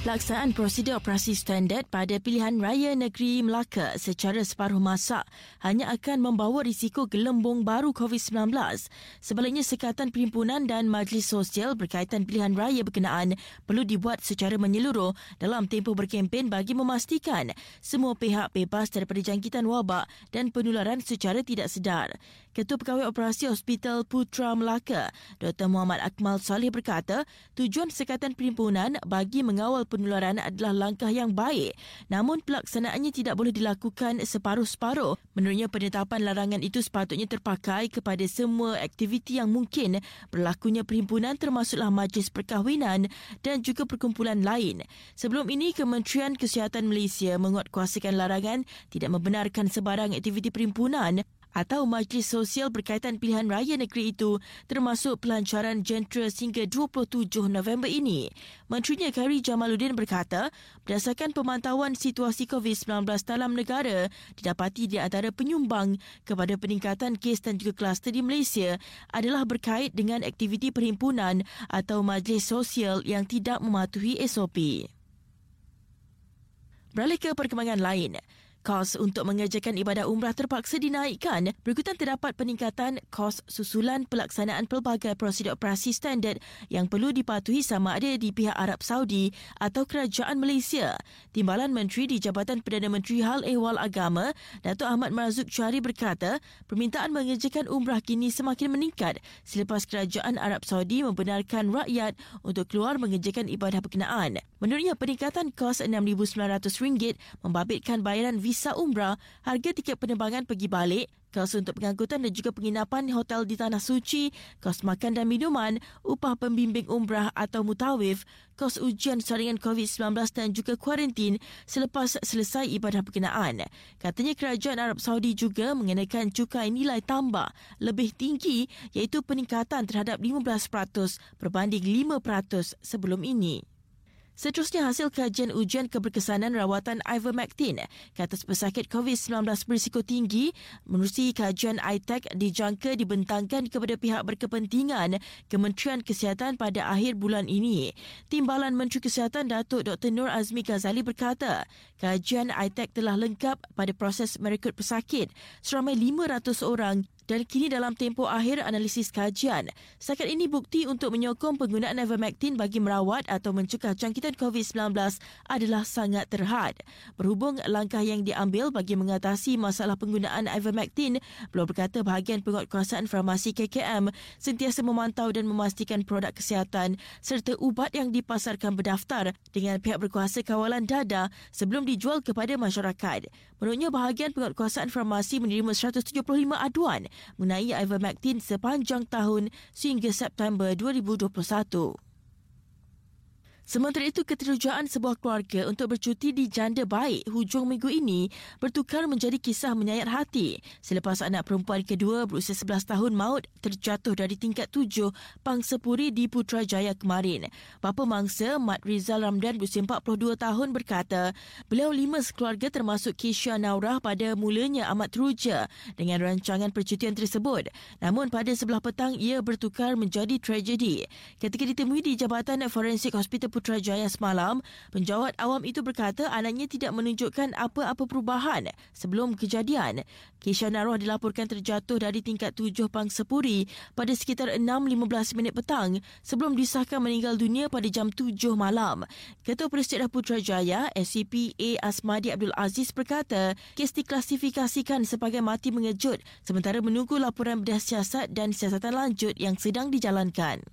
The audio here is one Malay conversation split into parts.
Pelaksanaan prosedur operasi standard pada pilihan raya negeri Melaka secara separuh masa hanya akan membawa risiko gelembung baru COVID-19. Sebaliknya, sekatan perhimpunan dan majlis sosial berkaitan pilihan raya berkenaan perlu dibuat secara menyeluruh dalam tempoh berkempen bagi memastikan semua pihak bebas daripada jangkitan wabak dan penularan secara tidak sedar. Ketua Pegawai Operasi Hospital Putra Melaka, Dr. Muhammad Akmal Saleh berkata, tujuan sekatan perhimpunan bagi mengawal penularan adalah langkah yang baik namun pelaksanaannya tidak boleh dilakukan separuh-separuh. Menurutnya penetapan larangan itu sepatutnya terpakai kepada semua aktiviti yang mungkin berlakunya perhimpunan termasuklah majlis perkahwinan dan juga perkumpulan lain. Sebelum ini Kementerian Kesihatan Malaysia menguatkuasakan larangan tidak membenarkan sebarang aktiviti perhimpunan atau majlis sosial berkaitan pilihan raya negeri itu termasuk pelancaran jentera sehingga 27 November ini. Menterinya Kari Jamaluddin berkata, berdasarkan pemantauan situasi COVID-19 dalam negara, didapati di antara penyumbang kepada peningkatan kes dan juga kluster di Malaysia adalah berkait dengan aktiviti perhimpunan atau majlis sosial yang tidak mematuhi SOP. Beralih ke perkembangan lain, Kos untuk mengerjakan ibadah umrah terpaksa dinaikkan berikutan terdapat peningkatan kos susulan pelaksanaan pelbagai prosedur operasi standard yang perlu dipatuhi sama ada di pihak Arab Saudi atau Kerajaan Malaysia. Timbalan Menteri di Jabatan Perdana Menteri Hal Ehwal Agama, Datuk Ahmad Marzuk Syari berkata, permintaan mengerjakan umrah kini semakin meningkat selepas Kerajaan Arab Saudi membenarkan rakyat untuk keluar mengerjakan ibadah berkenaan. Menurutnya, peningkatan kos RM6,900 membabitkan bayaran visa umrah, harga tiket penerbangan pergi balik, kos untuk pengangkutan dan juga penginapan hotel di Tanah Suci, kos makan dan minuman, upah pembimbing umrah atau mutawif, kos ujian saringan COVID-19 dan juga kuarantin selepas selesai ibadah berkenaan. Katanya kerajaan Arab Saudi juga mengenakan cukai nilai tambah lebih tinggi iaitu peningkatan terhadap 15% berbanding 5% sebelum ini. Seterusnya hasil kajian ujian keberkesanan rawatan ivermectin ke atas pesakit COVID-19 berisiko tinggi menerusi kajian ITEC dijangka dibentangkan kepada pihak berkepentingan Kementerian Kesihatan pada akhir bulan ini. Timbalan Menteri Kesihatan Datuk Dr. Nur Azmi Ghazali berkata, kajian ITEC telah lengkap pada proses merekrut pesakit seramai 500 orang dan kini dalam tempoh akhir analisis kajian. Setakat ini bukti untuk menyokong penggunaan ivermectin bagi merawat atau mencegah jangkitan COVID-19 adalah sangat terhad. Berhubung langkah yang diambil bagi mengatasi masalah penggunaan ivermectin, belum berkata bahagian penguatkuasaan farmasi KKM sentiasa memantau dan memastikan produk kesihatan serta ubat yang dipasarkan berdaftar dengan pihak berkuasa kawalan dada sebelum dijual kepada masyarakat. Menurutnya bahagian penguatkuasaan farmasi menerima 175 aduan mengenai ivermectin sepanjang tahun sehingga September 2021. Sementara itu, keterujaan sebuah keluarga untuk bercuti di janda baik hujung minggu ini bertukar menjadi kisah menyayat hati selepas anak perempuan kedua berusia 11 tahun maut terjatuh dari tingkat tujuh Pangsepuri di Putrajaya kemarin. Bapa mangsa, Mat Rizal Ramdan berusia 42 tahun berkata, beliau lima sekeluarga termasuk Kisha Naurah pada mulanya amat teruja dengan rancangan percutian tersebut. Namun pada sebelah petang ia bertukar menjadi tragedi. Ketika ditemui di Jabatan Forensik Hospital Putrajaya semalam, penjawat awam itu berkata anaknya tidak menunjukkan apa-apa perubahan sebelum kejadian. Kisha Naroh dilaporkan terjatuh dari tingkat tujuh Pangsepuri pada sekitar 6.15 minit petang sebelum disahkan meninggal dunia pada jam tujuh malam. Ketua Presidium Putrajaya, SCP A. Asmadi Abdul Aziz berkata, kes diklasifikasikan sebagai mati mengejut sementara menunggu laporan bedah siasat dan siasatan lanjut yang sedang dijalankan.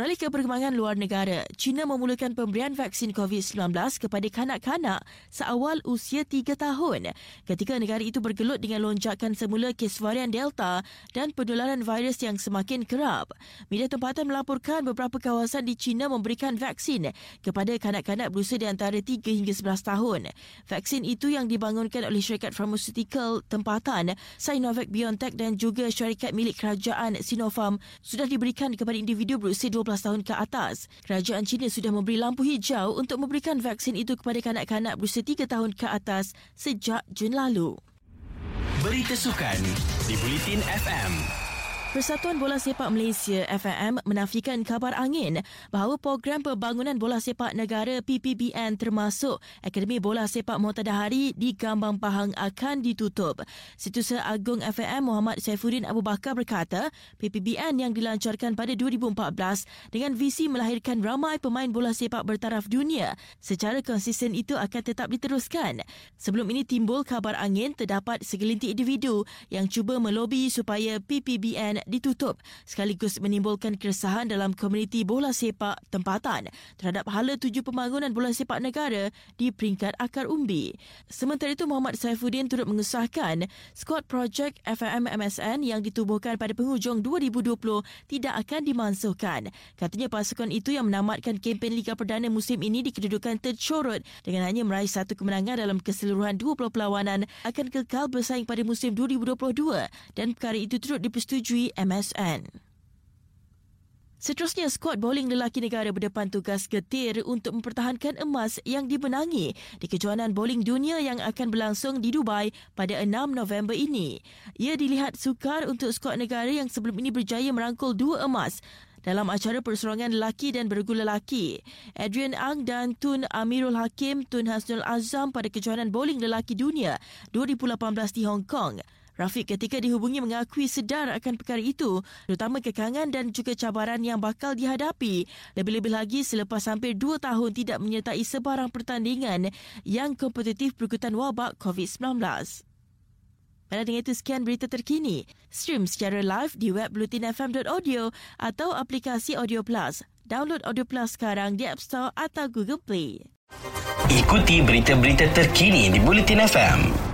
Beralih ke perkembangan luar negara, China memulakan pemberian vaksin COVID-19 kepada kanak-kanak seawal usia 3 tahun ketika negara itu bergelut dengan lonjakan semula kes varian Delta dan penularan virus yang semakin kerap. Media tempatan melaporkan beberapa kawasan di China memberikan vaksin kepada kanak-kanak berusia di antara 3 hingga 11 tahun. Vaksin itu yang dibangunkan oleh syarikat farmaseutical tempatan Sinovac BioNTech dan juga syarikat milik kerajaan Sinopharm sudah diberikan kepada individu berusia 12 tahun ke atas. Kerajaan China sudah memberi lampu hijau untuk memberikan vaksin itu kepada kanak-kanak berusia 3 tahun ke atas sejak Jun lalu. Berita Sukan di Bulletin FM. Persatuan Bola Sepak Malaysia FAM menafikan kabar angin bahawa program pembangunan bola sepak negara PPBN termasuk Akademi Bola Sepak Muhtadahari di Gambang Pahang akan ditutup. Setiausaha Agung FAM Muhammad Saifuddin Abu Bakar berkata, PPBN yang dilancarkan pada 2014 dengan visi melahirkan ramai pemain bola sepak bertaraf dunia secara konsisten itu akan tetap diteruskan. Sebelum ini timbul kabar angin terdapat segelintir individu yang cuba melobi supaya PPBN ditutup sekaligus menimbulkan keresahan dalam komuniti bola sepak tempatan terhadap hala tuju pembangunan bola sepak negara di peringkat akar umbi. Sementara itu Muhammad Saifuddin turut mengesahkan skuad projek FAM MSN yang ditubuhkan pada penghujung 2020 tidak akan dimansuhkan. Katanya pasukan itu yang menamatkan kempen Liga Perdana musim ini di kedudukan tercorot dengan hanya meraih satu kemenangan dalam keseluruhan 20 perlawanan akan kekal bersaing pada musim 2022 dan perkara itu turut dipersetujui MSN. Seterusnya, skuad bowling lelaki negara berdepan tugas getir untuk mempertahankan emas yang dibenangi di kejohanan bowling dunia yang akan berlangsung di Dubai pada 6 November ini. Ia dilihat sukar untuk skuad negara yang sebelum ini berjaya merangkul dua emas dalam acara perseorangan lelaki dan bergula lelaki. Adrian Ang dan Tun Amirul Hakim Tun Hasnul Azam pada kejohanan bowling lelaki dunia 2018 di Hong Kong. Rafiq ketika dihubungi mengakui sedar akan perkara itu, terutama kekangan dan juga cabaran yang bakal dihadapi. Lebih-lebih lagi selepas hampir dua tahun tidak menyertai sebarang pertandingan yang kompetitif berikutan wabak COVID-19. Pada dengan itu sekian berita terkini. Stream secara live di web blutinfm.audio atau aplikasi Audio Plus. Download Audio Plus sekarang di App Store atau Google Play. Ikuti berita-berita terkini di Bulletin FM.